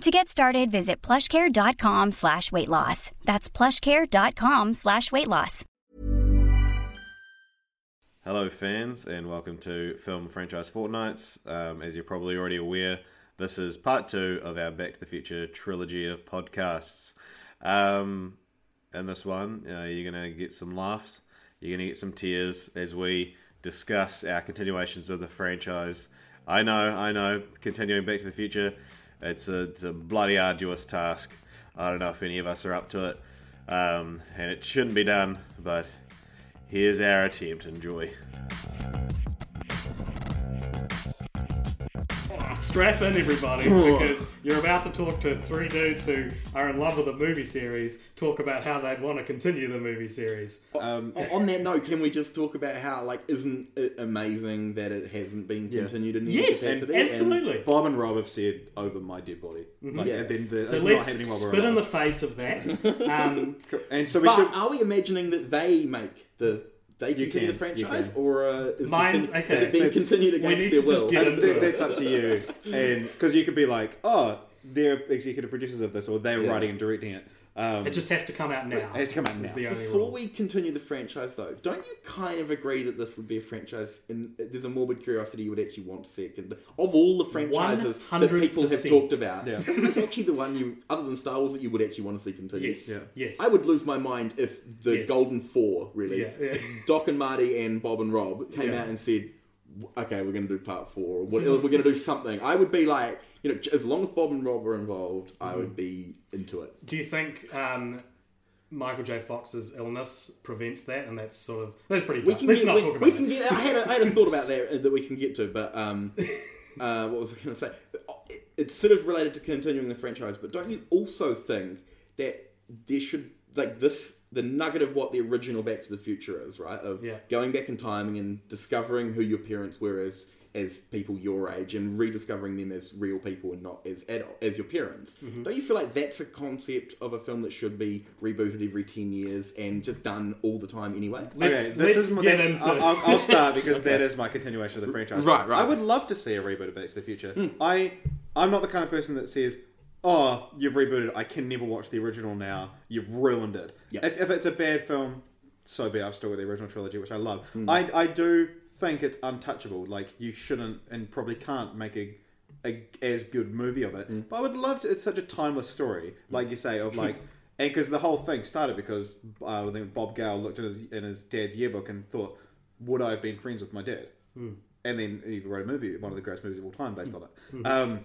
To get started, visit plushcare.com slash weight loss. That's plushcare.com slash weight loss. Hello, fans, and welcome to Film Franchise Fortnights. Um, as you're probably already aware, this is part two of our Back to the Future trilogy of podcasts. Um, in this one, uh, you're going to get some laughs, you're going to get some tears as we discuss our continuations of the franchise. I know, I know, continuing Back to the Future, it's a, it's a bloody arduous task. I don't know if any of us are up to it, um, and it shouldn't be done, but here's our attempt. Enjoy. Strap in, everybody, because you're about to talk to three dudes who are in love with a movie series. Talk about how they'd want to continue the movie series. On on that note, can we just talk about how, like, isn't it amazing that it hasn't been continued in any Yes, capacity? absolutely. Bob and Rob have said over my dead body. Like, Yeah. and then the, So let's not while we're spit in the face of that. Um, And so we But should. are we imagining that they make the they continue can, the franchise, can. or uh, is, Mine's- the okay. is it being That's- continued we against need their to just will? get into that- it. that's up to you, and because you could be like, oh, they're executive producers of this, or they're Yeah. writing and directing it. Um, it just has to come out now. it has to come out now. the Before rule. we continue the franchise, though, don't you kind of agree that this would be a franchise? And there's a morbid curiosity you would actually want to see. Of all the franchises that people have talked about, Yeah. isn't this actually the one you, other than Star Wars, that you would actually want to see continue? Yes, Yeah. yes. I would lose my mind if the Yes. Golden Four, really, Yeah, yeah. Doc and Marty and Bob and Rob came Yeah. out and said, "Okay, we're going to do part four. Or what, we're going to do something." I would be like, you know, as long as Bob and Rob are involved, I Mm-hmm. would be into it. Do you think um, Michael J. Fox's illness prevents that? And that's sort of that's pretty. We can Let's get, not we, talk about we that. can get. I had, a, I had a thought about that uh, that we can get to, but um, uh, what was I going to say? It- It's sort of related to continuing the franchise, but don't you also think that there should like this the nugget of what the original Back to the Future is, right? Of Yeah. going back in time and discovering who your parents were as as people your age and rediscovering them as real people and not as adult, as your parents. Mm-hmm. Don't you feel like that's a concept of a film that should be rebooted every ten years and just done all the time anyway? Let's- okay, this let's is my, get that- into- I'll, I'll- I'll start because that is my continuation of the franchise. Right, right. I would love to see a reboot of Back to the Future. Hmm. I, I'm not the kind of person that says, "Oh, you've rebooted. I can never watch the original now. You've ruined it." Yeah. If, if it's a bad film, so be. it. I've still got the original trilogy, which I love. Hmm. I, I do think it's untouchable. Like you shouldn't and probably can't make a. A, as good movie of it, Hmm. but I would love to. It's such a timeless story, like you say, of like, and because the whole thing started because uh, I think Bob Gale looked in his in his dad's yearbook and thought, "Would I have been friends with my dad?" And then he wrote a movie, one of the greatest movies of all time, based on it. Um,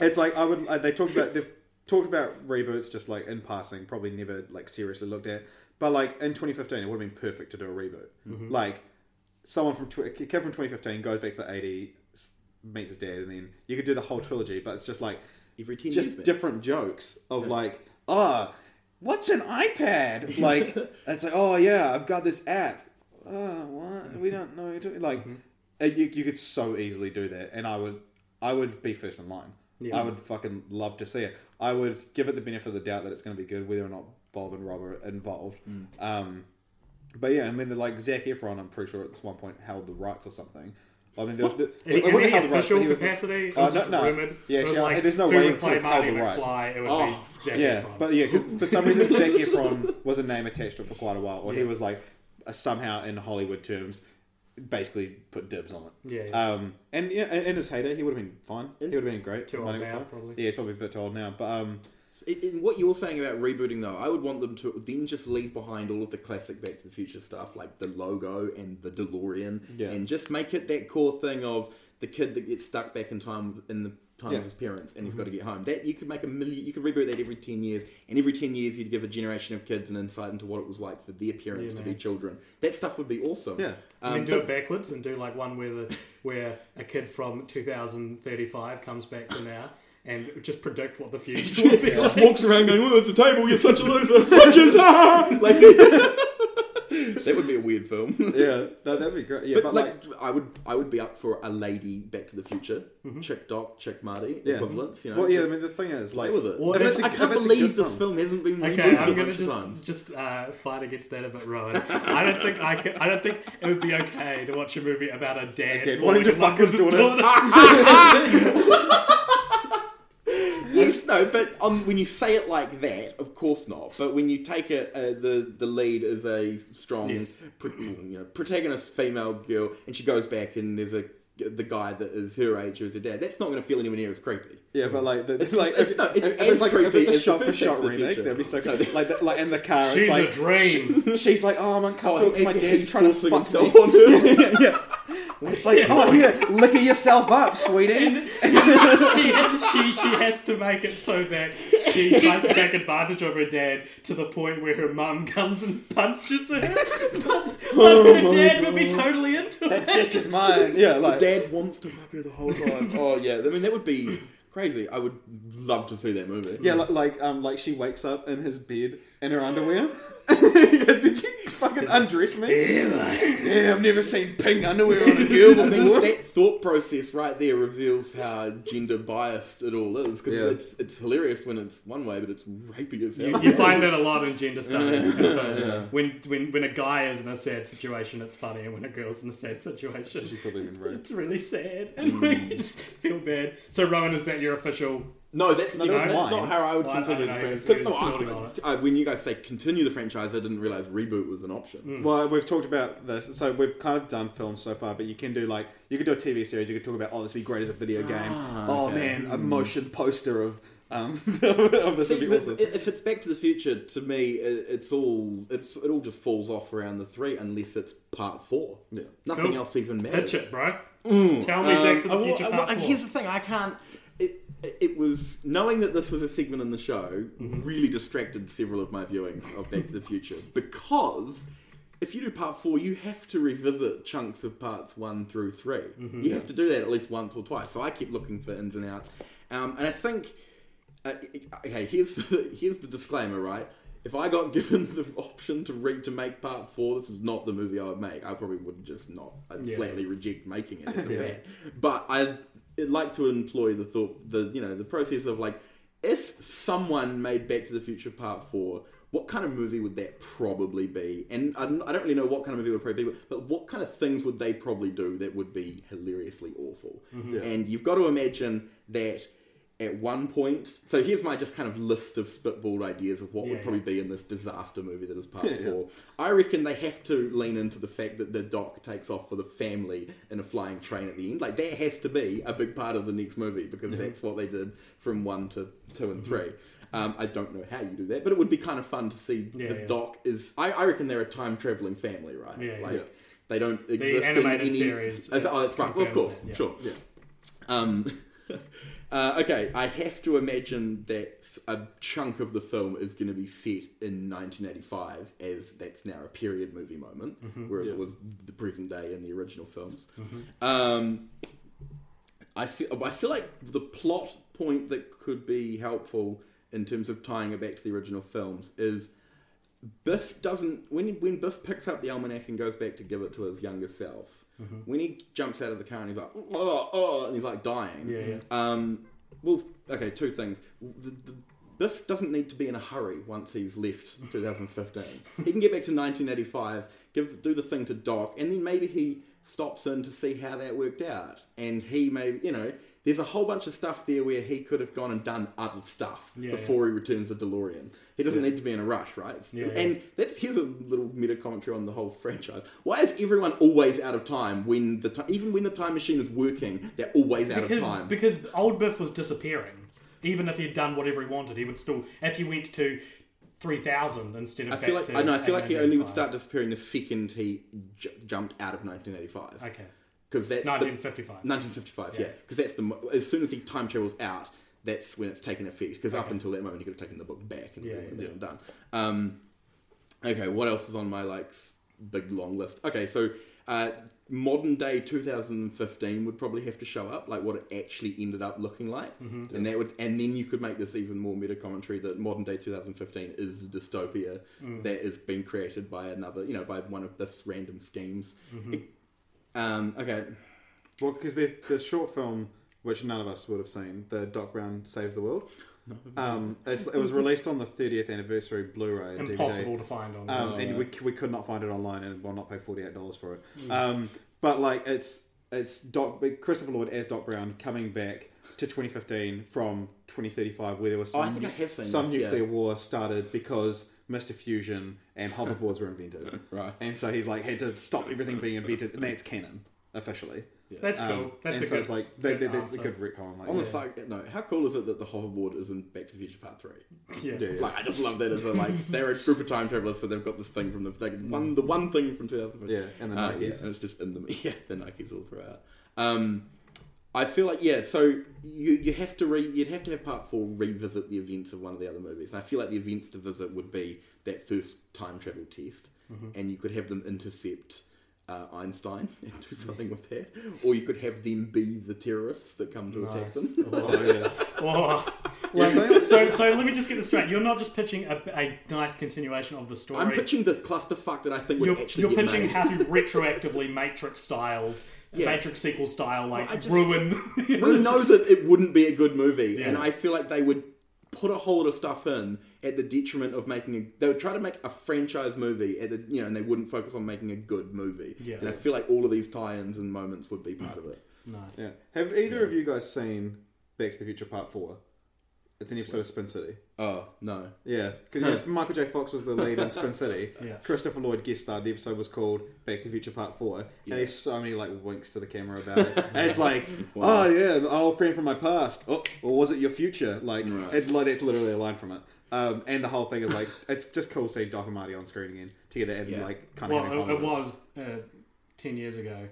it's like I would. uh, They talked about they've talked about reboots just like in passing, probably never like seriously looked at. But like in 2015, it would have been perfect to do a reboot. Like someone from tw- kid from 2015 goes back to the 80s, meets his dad, and then you could do the whole trilogy. But it's just like Every ten just different jokes of like, ah, what's an iPad? Like, it's like, oh yeah, I've got this app. Oh, what? We don't know. what you're doing. Like, uh, you, you could so easily do that, and I would, I would be first in line. Yeah. I would fucking love to see it. I would give it the benefit of the doubt that it's going to be good, whether or not Bob and Rob are involved. Um, but yeah, I mean, like Zac Efron, I'm pretty sure at this one point held the rights or something. I mean, there was the, In, I in wouldn't any the rights, was- capacity, it Oh, was no, just no. rumored. Yeah, it was actually, like, there's no way play could have held the rights. Would Oh, yeah, Efron. but yeah, because for some reason Zac Efron was a name attached to it for quite a while, or he was like uh, somehow in Hollywood terms basically put dibs on it. Yeah, yeah. Um, and yeah, in in his heyday, he would have been fine. He would have been great. Too old now, McFly. probably. Yeah, he's probably a bit too old now, but um, In, in what you're saying about rebooting, though, I would want them to then just leave behind all of the classic Back to the Future stuff, like the logo and the DeLorean, Yeah. and just make it that core thing of the kid that gets stuck back in time in the time Yeah. of his parents, and he's got to get home. That you could make a million. You could reboot that every ten years, and every ten years you'd give a generation of kids an insight into what it was like for their parents Yeah, to man. be children. That stuff would be awesome. Yeah. and then Um, do but- it backwards and do like one where the where a kid from 2035 comes back to now and just predict what the future will be. just like. walks around going, "Oh, it's a table. You're such a loser. Fridges, like, that would be a weird film. yeah, no, that'd be great. Yeah, but, but, like, like, I would, I would be up for a lady Back to the Future, Check Doc, check Marty Yeah. equivalents. You know, well, yeah. I mean, the thing is, like, with it. Well, If if it's, it's a- I can't if it's a believe good this film. film hasn't been Okay, rebooted I'm gonna just times. just uh, fight against that a bit, Rowan. I don't think I could, I don't think it would be okay to watch a movie about a dad, dad wanting to fuck his with daughter. Yes, no, but um, when you say it like that, of course not. But when you take it, uh, the the lead is a strong, Yes. pro- you know, protagonist female girl, and she goes back and there's a the guy that is her age who's a dad. That's not going to feel anywhere near as creepy. Yeah, but like, the, It's- like it's- if, no, it's if, as it's like if creepy it's a shot for shot remake, Future. that'd be so No, cool. like, the, like in the car, She's it's like a dream. she's like, oh, I'm uncomfortable because my and dad's he's trying to forcing fuck himself me. on her. yeah, yeah. It's like, oh yeah, liquor yourself up, sweetie. she, she she has to make it so that she tries to take advantage of her dad to the point where her mum comes and punches her, but, but Oh her dad would be totally into that it. dick is mine. Yeah, like Dad wants to fuck her the whole time. oh yeah, I mean that would be crazy. I would love to see that movie. yeah, like, like um, like she wakes up in his bed in her underwear. Did you fucking undress me? Yeah, I've never seen pink underwear on a girl I think before. that thought process right there reveals how gender biased it all is because Yeah. it's it's hilarious when it's one way, but it's rapey as hell. You, you find that a lot in gender studies. Uh, when when when a guy is in a sad situation, it's funny, and when a girl's in a sad situation, She's probably been raped. it's really sad, mm. and you just feel bad. So, Rowan, is that your official? No, that's, No, that's, that's that's not how I would Well, I- I continue the franchise. 'Cause, he no, was building on it. I, I, when you guys say continue the franchise, I didn't realize reboot was an option. Well, we've talked about this, so we've kind of done films so far, but you can do like you could do a TV series. You could talk about oh, this would be great as a video game. oh okay. man, a motion poster of um of this See, would be awesome. If it's Back to the Future, to me, it- it's all it's it all just falls off around the three unless it's part four. Yeah. Nothing Cool. else even matters. Pitch it, bro. Tell me Back to the Um, Future well, Part well, Four. Here's the thing: I can't. It, was knowing that this was a segment in the show Mm-hmm. really distracted several of my viewings of Back to the Future because if you do part four, you have to revisit chunks of parts one through 3 Mm-hmm. You have to do that at least once or twice. So I keep looking for ins and outs, um, and I think. Uh, okay, here's the, here's the disclaimer, right? If I got given the option to read to make part four, this is not the movie I would make. I probably would just not. I'd Yeah. flatly reject making it as a fan. But I like to employ the thought, the you know, the process of like, if someone made Back to the Future Part Four, what kind of movie would that probably be? And I don't, I don't really know what kind of movie it would probably be, but what kind of things would they probably do that would be hilariously awful? Mm-hmm. And you've got to imagine that at one point. So here's my just kind of list of spitballed ideas of what Yeah, would probably yeah. be in this disaster movie that is part four. I reckon they have to lean into the fact that the doc takes off with a family in a flying train at the end. Like that has to be a big part of the next movie because that's what they did from one to two and three. Um, I don't know how you do that, but it would be kind of fun to see Yeah, the yeah. doc is. I, I reckon they're a time traveling family, right? Yeah, yeah. like Yeah. they don't exist animated in any. series, As- oh, that's right. Well, of course, that, yeah. sure. Yeah. Um, uh, okay, I have to imagine that a chunk of the film is going to be set in 1985, as that's now a period movie moment, whereas it was the present day in the original films. Um, I feel I feel like the plot point that could be helpful in terms of tying it back to the original films is Biff doesn't when when Biff picks up the almanac and goes back to give it to his younger self. When he jumps out of the car and he's like, oh, oh, and he's like dying. Yeah, yeah. Um, well, okay, two things. The, the, Biff doesn't need to be in a hurry once he's left 2015. he can get back to 1985, give do the thing to Doc, and then maybe he stops in to see how that worked out. And he may, you know, there's a whole bunch of stuff there where he could have gone and done other stuff Yeah, before he returns the DeLorean. He doesn't need to be in a rush, right? Yeah, yeah. and that's here's a little meta commentary on the whole franchise. Why is everyone always out of time when the ti even when the time machine is working, they're always out because of time? because old Biff was disappearing. Even if he'd done whatever he wanted, he would still. If he went to three thousand instead of I feel like I know. I feel like he only would start disappearing the second he j- jumped out of 1985. Okay, because that's the- 1955. 1955, yeah. Yeah. Because that's the as soon as he time travels out, that's when it's taken effect. Because up until that moment, he could have taken the book back and Yeah, yeah. done. Um, okay, what else is on my like big long list. Okay, so uh, modern day 2015 would probably have to show up, like what it actually ended up looking like, and that would, and then you could make this even more meta commentary that modern day 2015 is a dystopia that is being created by another, you know, by one of Biff's random schemes. It- um, okay, Well, because there's the short film which none of us would have seen, the Doc Brown Saves the World. Um, it's, it was released on the 30th anniversary Blu-ray and Impossible DVD. to find on. Um, and we, we could not find it online and will not pay forty eight dollars for it. Um, but like it's it's Doc Christopher Lloyd as Doc Brown coming back to 2015 from 2035, where there was Oh, I some, think I have seen some this, yeah. nuclear war started because Mr. Fusion and hoverboards were invented. Right. And so he's like had to stop everything being invented, and that's canon officially. That's Um, cool. That's and a so good. it's like that, good that's a answer. good retcon. Like, on the yeah. side note, how cool is it that the hoverboard is in Back to the Future Part Three? Yeah. Yeah, yeah. Like I just love that as a like they're a group of time travelers, so they've got this thing from the like, one the one thing from 2015. Yeah, and the Uh, Nikes. yeah, and it's just in the yeah the Nikes all throughout. Um, I feel like yeah, so you you have to re, you'd have to have part four revisit the events of one of the other movies. And I feel like the events to visit would be that first time travel test, Mm-hmm. and you could have them intercept. Uh, Einstein and do something with that, or you could have them be the terrorists that come to attack them. Oh, yeah. Oh, like, so- so so let me just get this straight. You're not just pitching a, a nice continuation of the story. I'm pitching the clusterfuck that I think would you're, actually you're get pitching made. how to retroactively Matrix styles, Yeah. Matrix sequel style, like I just- ruin. we know that it wouldn't be a good movie, Yeah. and I feel like they would put a whole lot of stuff in at the detriment of making a. They would try to make a franchise movie at the you know, and they wouldn't focus on making a good movie. Yeah. And I feel like all of these tie-ins and moments would be part of it. nice. Yeah. Have either of you guys seen Back to the Future Part Four? It's an episode of Spin City. Oh no! Yeah, because Michael J. Fox was the lead in Spin City. Yeah. Christopher Lloyd guest starred. The episode was called Back to the Future Part Four, and there's so many like winks to the camera about it. and it's like, oh yeah, an old friend from my past. Oh, or was it your future? Like, it, like it's literally a line from it. Um, and the whole thing is like, it's just cool seeing Doc and Marty on screen again together and Yeah. like kind of Well, having it, fun it with was uh, ten years ago.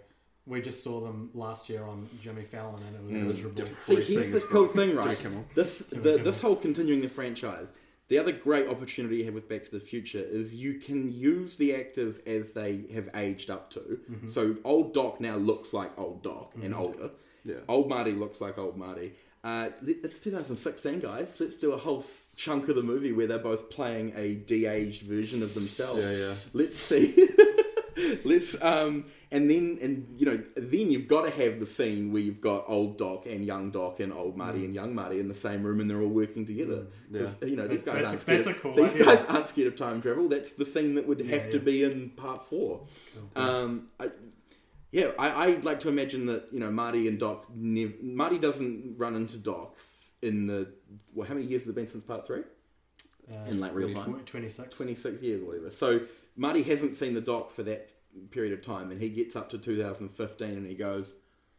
We just saw them last year on Jimmy Fallon, and it was mm. miserable. See, here's the cool from thing, Jimmy right? Kimmel. This the, this whole continuing the franchise. The other great opportunity you have with Back to the Future is you can use the actors as they have aged up to. Mm-hmm. So old Doc now looks like old Doc and mm-hmm. older. Yeah. Old Marty looks like old Marty. Uh, let- it's 2016, guys. Let's do a whole s- chunk of the movie where they're both playing a de-aged version of themselves. Yeah, yeah. Let's see. Let's um, and then and you know then you've got to have the scene where you've got old Doc and young Doc and old Marty and young Marty in the same room and they're all working together. 'Cause, You know these guys That's- aren't scared. Of, cool these idea. guys aren't scared of time travel. That's the thing that would have to be in part four. Um, I, yeah, I, I like to imagine that you know Marty and Doc. Nev- Marty doesn't run into Doc in the well, how many years has it been since part three? in like real time. Twenty six. 26 years or whatever. So Marty hasn't seen the doc for that period of time, and he gets up to 2015 and he goes,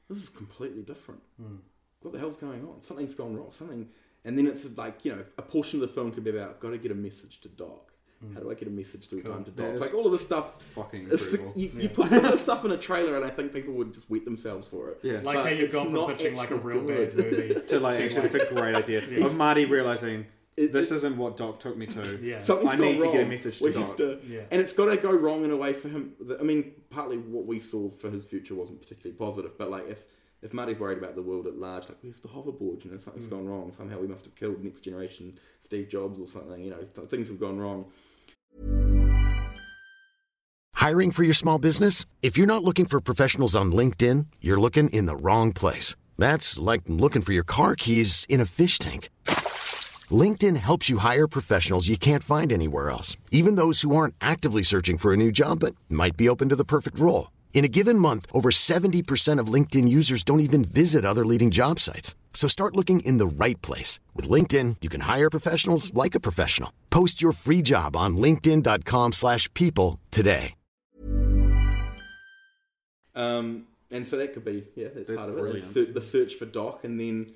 "This is completely different. Hmm. What the hell's going on? Something's gone wrong. Something." And then it's like you know, a portion of the film could be about got to get a message to Doc. Hmm. How do I get a message through time to Doc? Like all of this stuff. fucking it's- incredible. you, you put some of this stuff in a trailer, and I think people would just wet themselves for it. Yeah. Like But how you've gone from not pitching like a real good. bad movie To like, actually, it's a great idea of Marty realizing It- this it- isn't what Doc took me to. Yeah. Something's I gone need to wrong. get a message to we Doc. have to, Yeah. and it's got to go wrong in a way for him. that- I mean, partly what we saw for his future wasn't particularly positive, but like if if Marty's worried about the world at large, like where's the hoverboard? You know, something's Mm. gone wrong. Somehow we must have killed next generation Steve Jobs or something. You know, th- things have gone wrong. Hiring for your small business? If you're not looking for professionals on LinkedIn, you're looking in the wrong place. That's like looking for your car keys in a fish tank. LinkedIn helps you hire professionals you can't find anywhere else, even those who aren't actively searching for a new job but might be open to the perfect role. In a given month, over 70% of LinkedIn users don't even visit other leading job sites. So start looking in the right place. With LinkedIn, you can hire professionals like a professional. Post your free job on linkedin.com/people slash people today. Um, and so that could be yeah, that's, That's part of it. brilliant. The, ser- the search for Doc, and then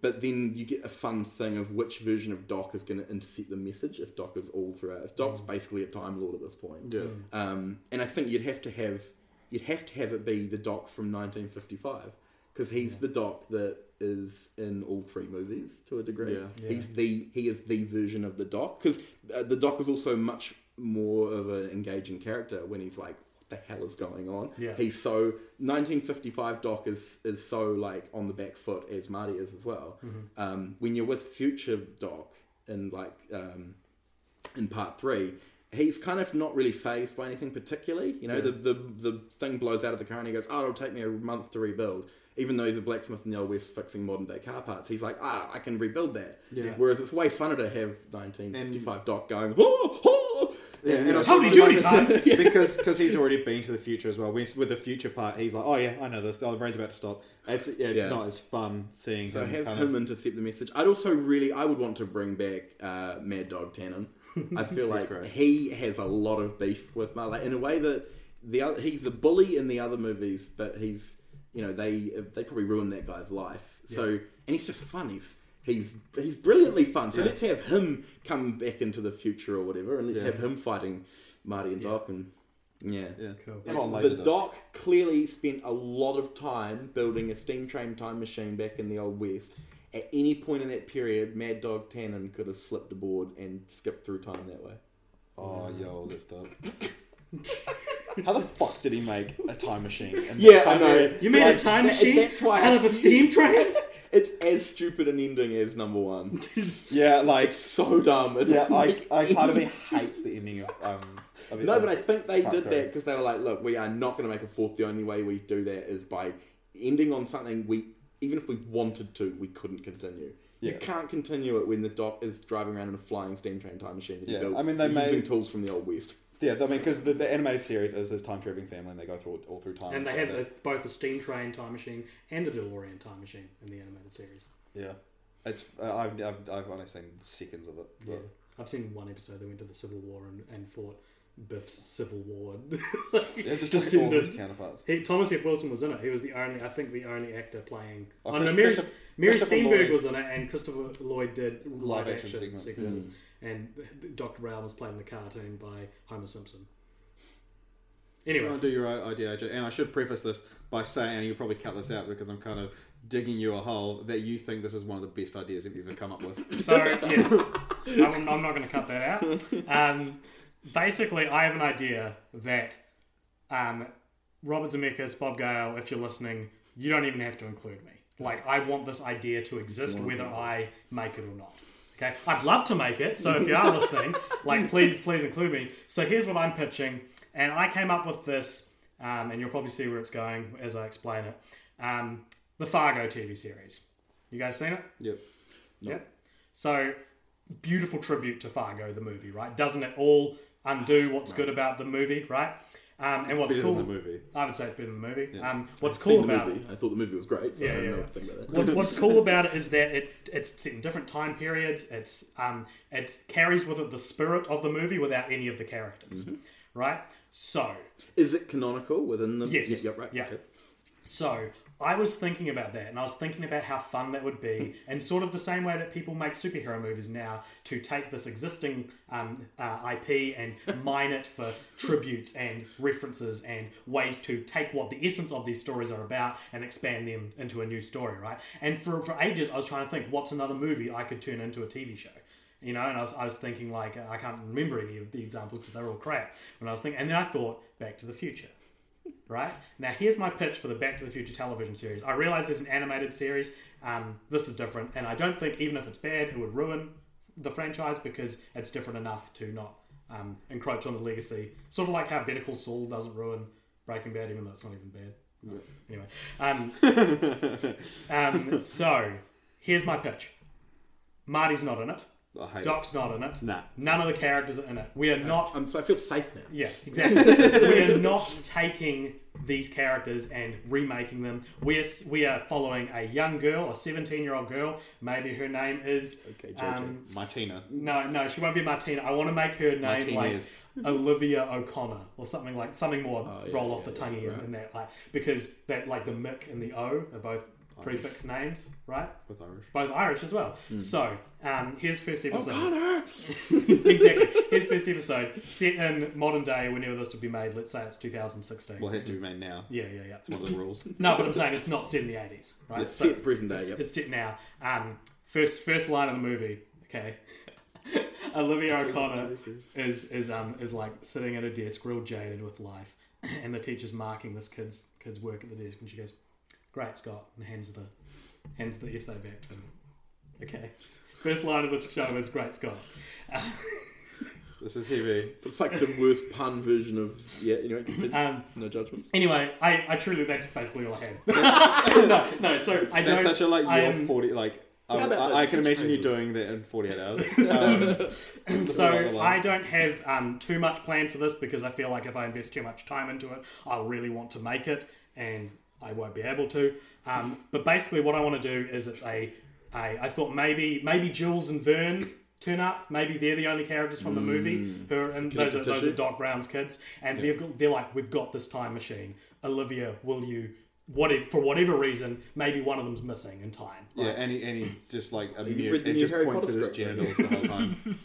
but then you get a fun thing of which version of Doc is going to intercept the message. If Doc is all throughout, if Doc's basically a Time Lord at this point, Yeah. Um, and I think you'd have to have you'd have to have it be the Doc from 1955 because he's the Doc that is in all three movies to a degree. Yeah. He's the he is the version of the Doc because uh, the Doc is also much more of an engaging character when he's like, "What the hell is going on?" Yeah. He's so 1955 Doc is is so like on the back foot as Marty is as well. Mm-hmm. Um, when you're with future Doc in like um, in part three, he's kind of not really phased by anything particularly. You know, the, the the thing blows out of the car and he goes, "Oh, it'll take me a month to rebuild." Even though he's a blacksmith in the old west fixing modern day car parts, he's like, "Ah, I can rebuild that." Yeah. Whereas it's way funner to have 1955 Doc going, "Oh, oh!" Yeah, you know, and How do you do any time? because because he's already been to the future as well. With, with the future part, he's like, oh yeah, I know this. Oh, the brain's about to stop. It's yeah, it's Yeah. not as fun seeing So him. have kind him of, intercept the message. I'd also really, I would want to bring back uh, Mad Dog Tannen. I feel like great. he has a lot of beef with Marley in a way that the other, he's a bully in the other movies, but he's you know they they probably ruined that guy's life. So and he's just fun. He's he's he's brilliantly fun. So Yeah. let's have him come back into the future or whatever, and let's Yeah. have him fighting Marty and Doc and. Yeah. yeah, Cool. I'm The Laserdisc. doc clearly spent a lot of time building a steam train time machine back in the old west. At any point in that period, Mad Dog Tannen could have slipped aboard and skipped through time that way. Oh, yo, that's dope. How the fuck did he make a time machine? in that Yeah, I know. period? You made Like, a time that- machine that's why out I- of a steam train? It's as stupid an ending as number one. Yeah, like It's so dumb. It yeah, I, I part of me hates the ending of um. Of No, but I think they did that because they were like, look, we are not going to make a fourth. The only way we do that is by ending on something we, even if we wanted to, we couldn't continue. Yeah. You can't continue it when the doc is driving around in a flying steam train time machine. Yeah, built I mean, they using made- tools from the old west. Yeah, I mean, because the, the animated series is his time traveling family, and they go through all, through time. And they have a, both a steam train time machine and a DeLorean time machine in the animated series. yeah, it's uh, I've, I've I've only seen seconds of it. Yeah. But I've seen one episode that went to the Civil War and, and fought Biff's Civil War. it's just like all his counterparts. He, Thomas F. Wilson was in it. He was the only, I think, the only actor playing. Oh, Oh, no, Mary, Mary Christopher Steenburgen Lloyd. was in it, and Christopher Lloyd did live, action action, segments, sequences. And Dr. Brown was playing the cartoon by Homer Simpson. Anyway, to do your idea, AJ? And I should preface this by saying, and you'll probably cut this out because I'm kind of digging you a hole, that you think this is one of the best ideas you've ever come up with. So yes, I'm, I'm not going to cut that out. Um, basically, I have an idea that um, Robert Zemeckis, Bob Gale, if you're listening, you don't even have to include me. Like, I want this idea to exist whether I make it or not. Okay, I'd love to make it. So if you are listening, like, please, please include me. So here's what I'm pitching, and I came up with this, um, and you'll probably see where it's going as I explain it. Um, the Fargo TV series. You guys seen it? Yep. Yep. So beautiful tribute to Fargo, the movie, right? Doesn't it all undo what's good about the movie, right? Um, and what's Better cool? than the movie. I would say it's better than the movie. Um, what's I've cool about movie. I thought the movie was great, so Yeah, yeah, know what to think about that. what, what's cool about it is that it it's set in different time periods. It's um, it carries with it the spirit of the movie without any of the characters, Mm-hmm. right? So Is it canonical within the? Yes. Yeah, yeah, right. Yeah. okay. So I was thinking about that, and I was thinking about how fun that would be, and sort of the same way that people make superhero movies now to take this existing um, uh, IP and mine it for tributes and references and ways to take what the essence of these stories are about and expand them into a new story, right? And for, for ages, I was trying to think, what's another movie I could turn into a TV show? You know, and I was, I was thinking like I can't remember any of the examples because they're all crap. When I was thinking, and then I thought Back to the Future right? Now, here's my pitch for the Back to the Future television series. I realize there's an animated series. Um, this is different, and I don't think even if it's bad, it would ruin the franchise because it's different enough to not um, encroach on the legacy. Sort of like how Better Call Saul doesn't ruin Breaking Bad, even though it's not even bad. Anyway, um, um, so here's my pitch. Marty's not in it. I hate Doc's not in it. Nah. None of the characters are in it. We are not Um, so I feel safe now. yeah, exactly. we are not taking these characters and remaking them. We are, we are following a young girl, a 17 year old girl. Maybe her name is. Okay, JJ. um. Martina. no, no, she won't be Martina. I want to make her name Martinez. like Olivia O'Connor or something like something more Oh, yeah, roll yeah, off the yeah, tongue right. in that like because that like the Mick and the O are both prefix names, right? With Irish. Both Irish as well. Hmm. So um, here's first episode Connor! exactly. Here's first episode set in modern day, whenever this to be made. Let's say it's 2016. Well, it has to be made now. yeah, yeah, yeah. It's one of the rules. No, but I'm saying it's not set in the 80s, right? so It's set present day, It's, yep. it's set now. Um, first, first line of the movie. Okay. Olivia O'Connor is is um is like sitting at a desk, real jaded with life, and the teacher's marking this kid's kid's work at the desk, and she goes, "Great, Scott," and hands the hands the essay back to him. Okay, first line of the show is "Great, Scott." This is heavy. It's like the worst pun version of yeah. Anyway, continue. Um, no judgments. anyway, I, I truly that's basically all I had. no, no. So I don't. That's such a like I your am- forty like. I, How about I, those I can imagine you catchphrases? doing that in forty-eight hours. Um, So I don't have um, too much planned for this because I feel like if I invest too much time into it, I'll really want to make it, and I won't be able to. Um, but basically, what I want to do is it's a, a. I thought maybe maybe Jules and Vern turn up. Maybe they're the only characters from the movie who are, and those are those are. Doc Brown's kids, and they've got, they're like, we've got this time machine. Olivia, will you? What if, for whatever reason, maybe one of them's missing in time. yeah, and he, and he just like a you mute and just Harry points at Potter his genitals the whole time.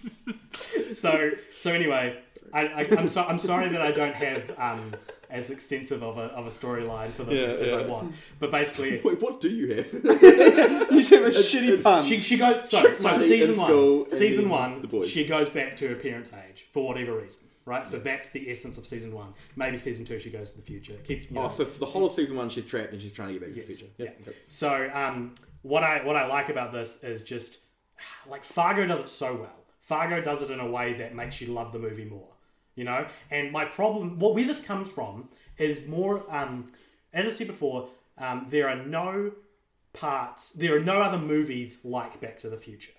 so so anyway, I, I, I'm so, I'm sorry that I don't have um, as extensive of a, of a storyline for this Yeah, as, as I want. But basically, Wait, what do you have? you said a shitty pun. she, she goes so, so season one season one she goes back to her parents' age for whatever reason. Right, so that's the essence of season one. Maybe season two she goes to the future. Keep, you know, oh, so for the whole of season one, she's trapped and she's trying to get back to the Yes, future. yeah. okay. So um, what I what I like about this is just like Fargo does it so well. Fargo does it in a way that makes you love the movie more. You know, and my problem, what where this comes from, is more. Um, as I said before, um, there are no parts. There are no other movies like Back to the Future,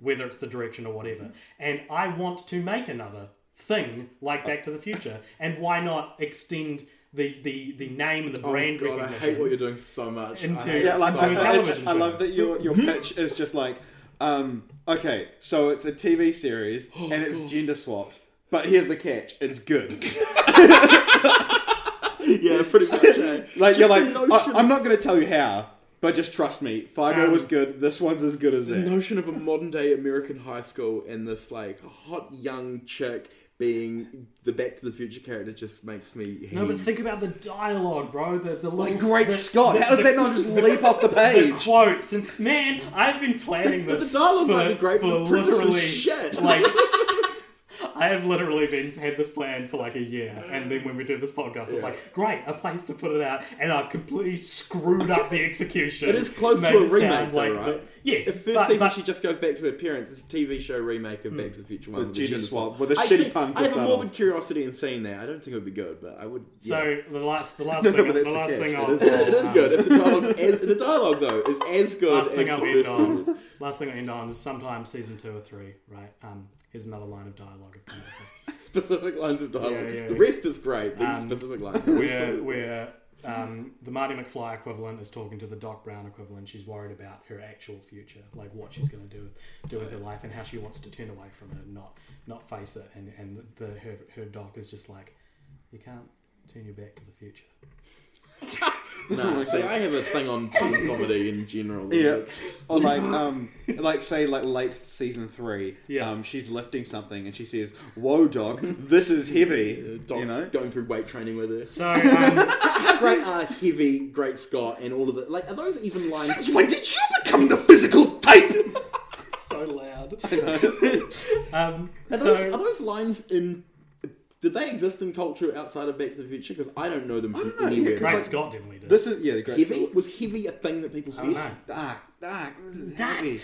whether it's the direction or whatever. And I want to make another thing like Back to the Future. and why not extend the the, the name and the brand Oh brand god, I recognition? hate what you're doing so much. I Into- hate Yeah, like So so television I love that your your pitch is just like, um, okay, so it's a TV series Oh, and it's gender swapped, but here's the catch: it's good. yeah, pretty much. eh? Like Just you're like, notion- I, am not going to tell you how, but just trust me. Fargo Um, was good. This one's as good as that. the that. notion of a modern day American high school and this like hot young chick being the Back to the Future character just makes me. No, but heave. think about the dialogue, bro. The the Like little- great the- Scott, the- how does that not just leap off the The page? quotes and man, I've been planning But this. the dialogue for, might be great, for but the premise is literally shit. like. I have literally been had this plan for like a year, and then when we did this podcast, I was like, "Great, a place to put it out," and I've completely screwed up the execution. It is close Made to a remake, sound though, like right? the- yes, The first but, season, but- she just goes back to her parents. It's a TV show remake of Back to the Future One With gender swap, swap. with a I shitty see- pun I have a morbid off. curiosity in seeing that. I don't think it would be good, but I would. yeah. so the last, the last No, thing, but that's the the last catch. thing It I'll, is it is um, good. If the dialogue's as, the dialogue though is as good last as thing the I'll end first one. Last thing I'll end on is sometime season two or three, right? Um, here's another line of dialogue. I've come up with. Specific lines of dialogue. Yeah, yeah, the yeah. rest is great. These Um, specific lines. Where where um, the Marty McFly equivalent is talking to the Doc Brown equivalent. She's worried about her actual future, like what she's going to do do with her life and how she wants to turn away from it, and not not face it. And and the her her Doc is just like, you can't turn your back to the future. No, see, I have a thing on pun comedy in general. Yeah, or like um, like say like late season three. Yeah. Um, she's lifting something and she says, "Whoa, dog, this is heavy." Dogs you know. going through weight training with her. So um, How great are Heavy, Great Scott, and all of it? like? Are those even lines? Since when did you become the physical type? so loud. um, Are so those, are those lines in? Did they exist in culture outside of Back to the Future? Because I don't know them from don't know, yeah, anywhere. 'cause, Great like, Scott definitely did. This is yeah, the great. heavy was heavy a thing that people I don't said. know. Dark, dark. This is heavy.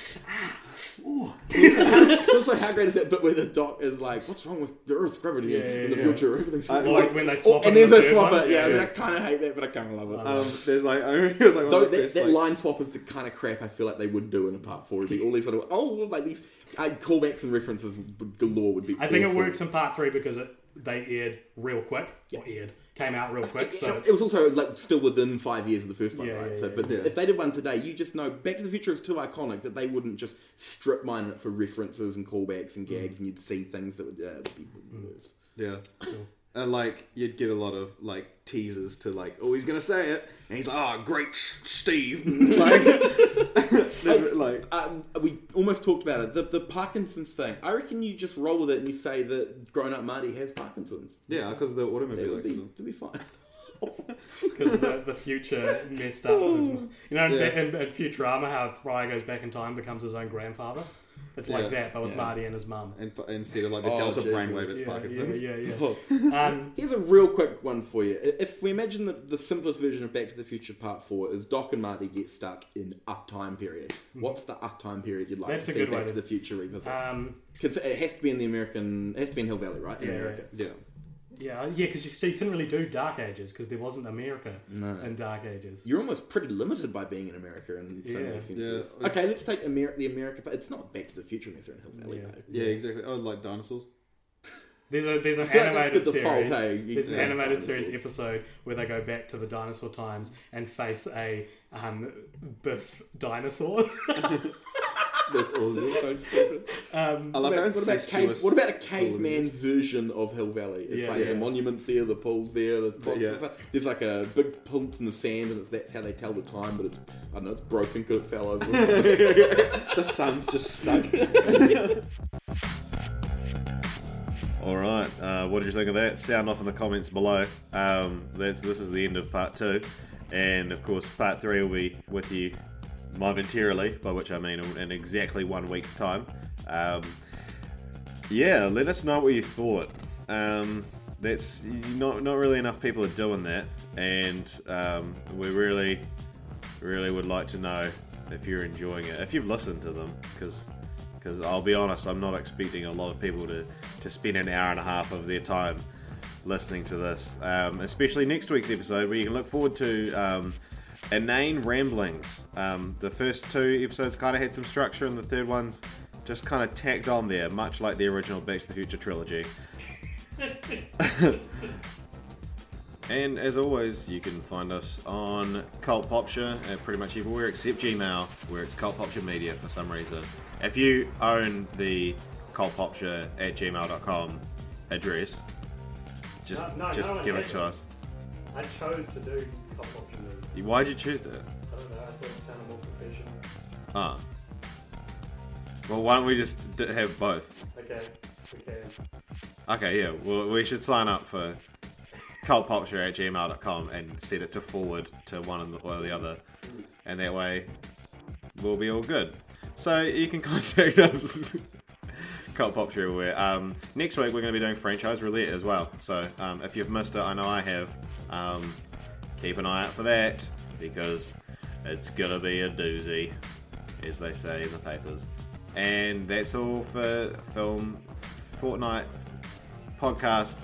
also, how great is that bit where the doc is like, "What's wrong with the Earth's gravity Yeah, in the yeah, future? Everything's I- fine." Like when they swap Oh, and it then the they third swap one? it. Yeah, I, mean, I kind of hate that, but I kind of love it. Um, there's like I remember it was like one Though of the that, best, that like, line swap is the kind of crap I feel like they would do in a part four. It'd be all these little oh, like these uh, callbacks and references galore would be. I think it awful. works in part three because it they aired real quick. Or aired came out real quick. So it, was also like still within five years of the first one, Yeah, right? yeah, so, yeah, but yeah. if they did one today, you just know Back to the Future is too iconic that they wouldn't just strip mine it for references and callbacks and gags, mm. and you'd see things that would uh, be the mm. worst. Yeah. And like you'd get a lot of like teasers to like, oh, he's gonna say it, and he's like, oh, great, Steve. like, they'd- like, Um, we almost talked about it. The, the Parkinson's thing. I reckon you just roll with it and you say that grown-up Marty has Parkinson's. yeah, because of the That automobile would be, accident. to be fine. because the, the future messed up. with his- You know, in, Yeah. in, in Futurama, how Fry goes back in time, becomes his own grandfather. It's like Yeah. that, but with Yeah. Marty and his mum. And instead of like the Oh, delta Jesus. brainwave, it's Yeah, Parkinson's. yeah, yeah, Oh. yeah. Um, Here's a real quick one for you. I- If we imagine that the simplest version of Back to the Future Part 4 is Doc and Marty get stuck in uptime period, what's the uptime period you'd like That's to a see good way Back to to- the Future revisit? um, 'Cause it has to be in the American, it has to be in Hill Valley, right? In Yeah, America. Yeah. Yeah, yeah, because you, so you couldn't really do Dark Ages because there wasn't America in Dark Ages. You're almost pretty limited by being in America in so Yeah. many senses. Yeah. Okay, let's take Amer- the America, but it's not Back to the Future unless they're in Hill Valley, Yeah. though. Yeah, exactly. Oh, like dinosaurs. There's a there's an feel like that's animated the default, series. hey, There's an animated dinosaurs. series episode where they go back to the dinosaur times and face a um, Biff dinosaur. That's awesome. so stupid. um, I love What how about, what, about incestuous. cave, what about a all of caveman it version of Hill Valley? It's Yeah. like Yeah. the monuments there, the pools there, the box, Yeah. like- there's like a big pump in the sand, and it's, that's how they tell the time. But it's I don't know it's broken because it fell over. the sun's just stuck. All right. Uh, what did you think of that? Sound off in the comments below. Um, that's this is the end of part two, and of course part three will be with you momentarily, by which I mean in exactly one week's time. Um, yeah, let us know what you thought. Um, that's not not really enough people are doing that, and um, we really, really would like to know if you're enjoying it, if you've listened to them, because because I'll be honest, I'm not expecting a lot of people to to spend an hour and a half of their time listening to this, um, especially next week's episode where you can look forward to. Um, Inane Ramblings. Um, the first two episodes kind of had some structure, and the third one's just kind of tacked on there, much like the original Back to the Future trilogy. and as always, you can find us on Cult Popture at pretty much everywhere except Gmail, where it's Cult Popture Media for some reason. If you own the Cult Popture at gmail.com address, just No, no, just no give it to us. I chose to do option move. Why'd you choose that? I don't know. I thought it sounded more professional. Ah. Well, why don't we just d- have both? Okay, okay. Okay, yeah. Well, we should sign up for cultpopture at gmail.com and set it to forward to one or the other. And that way, we'll be all good. So you can contact us. Cult Popture everywhere. Um, next week, we're going to be doing franchise roulette as well. So um, if you've missed it, I know I have. Um, keep an eye out for that because it's to be a doozy, as they say in the papers. And that's all for Film Fortnight podcast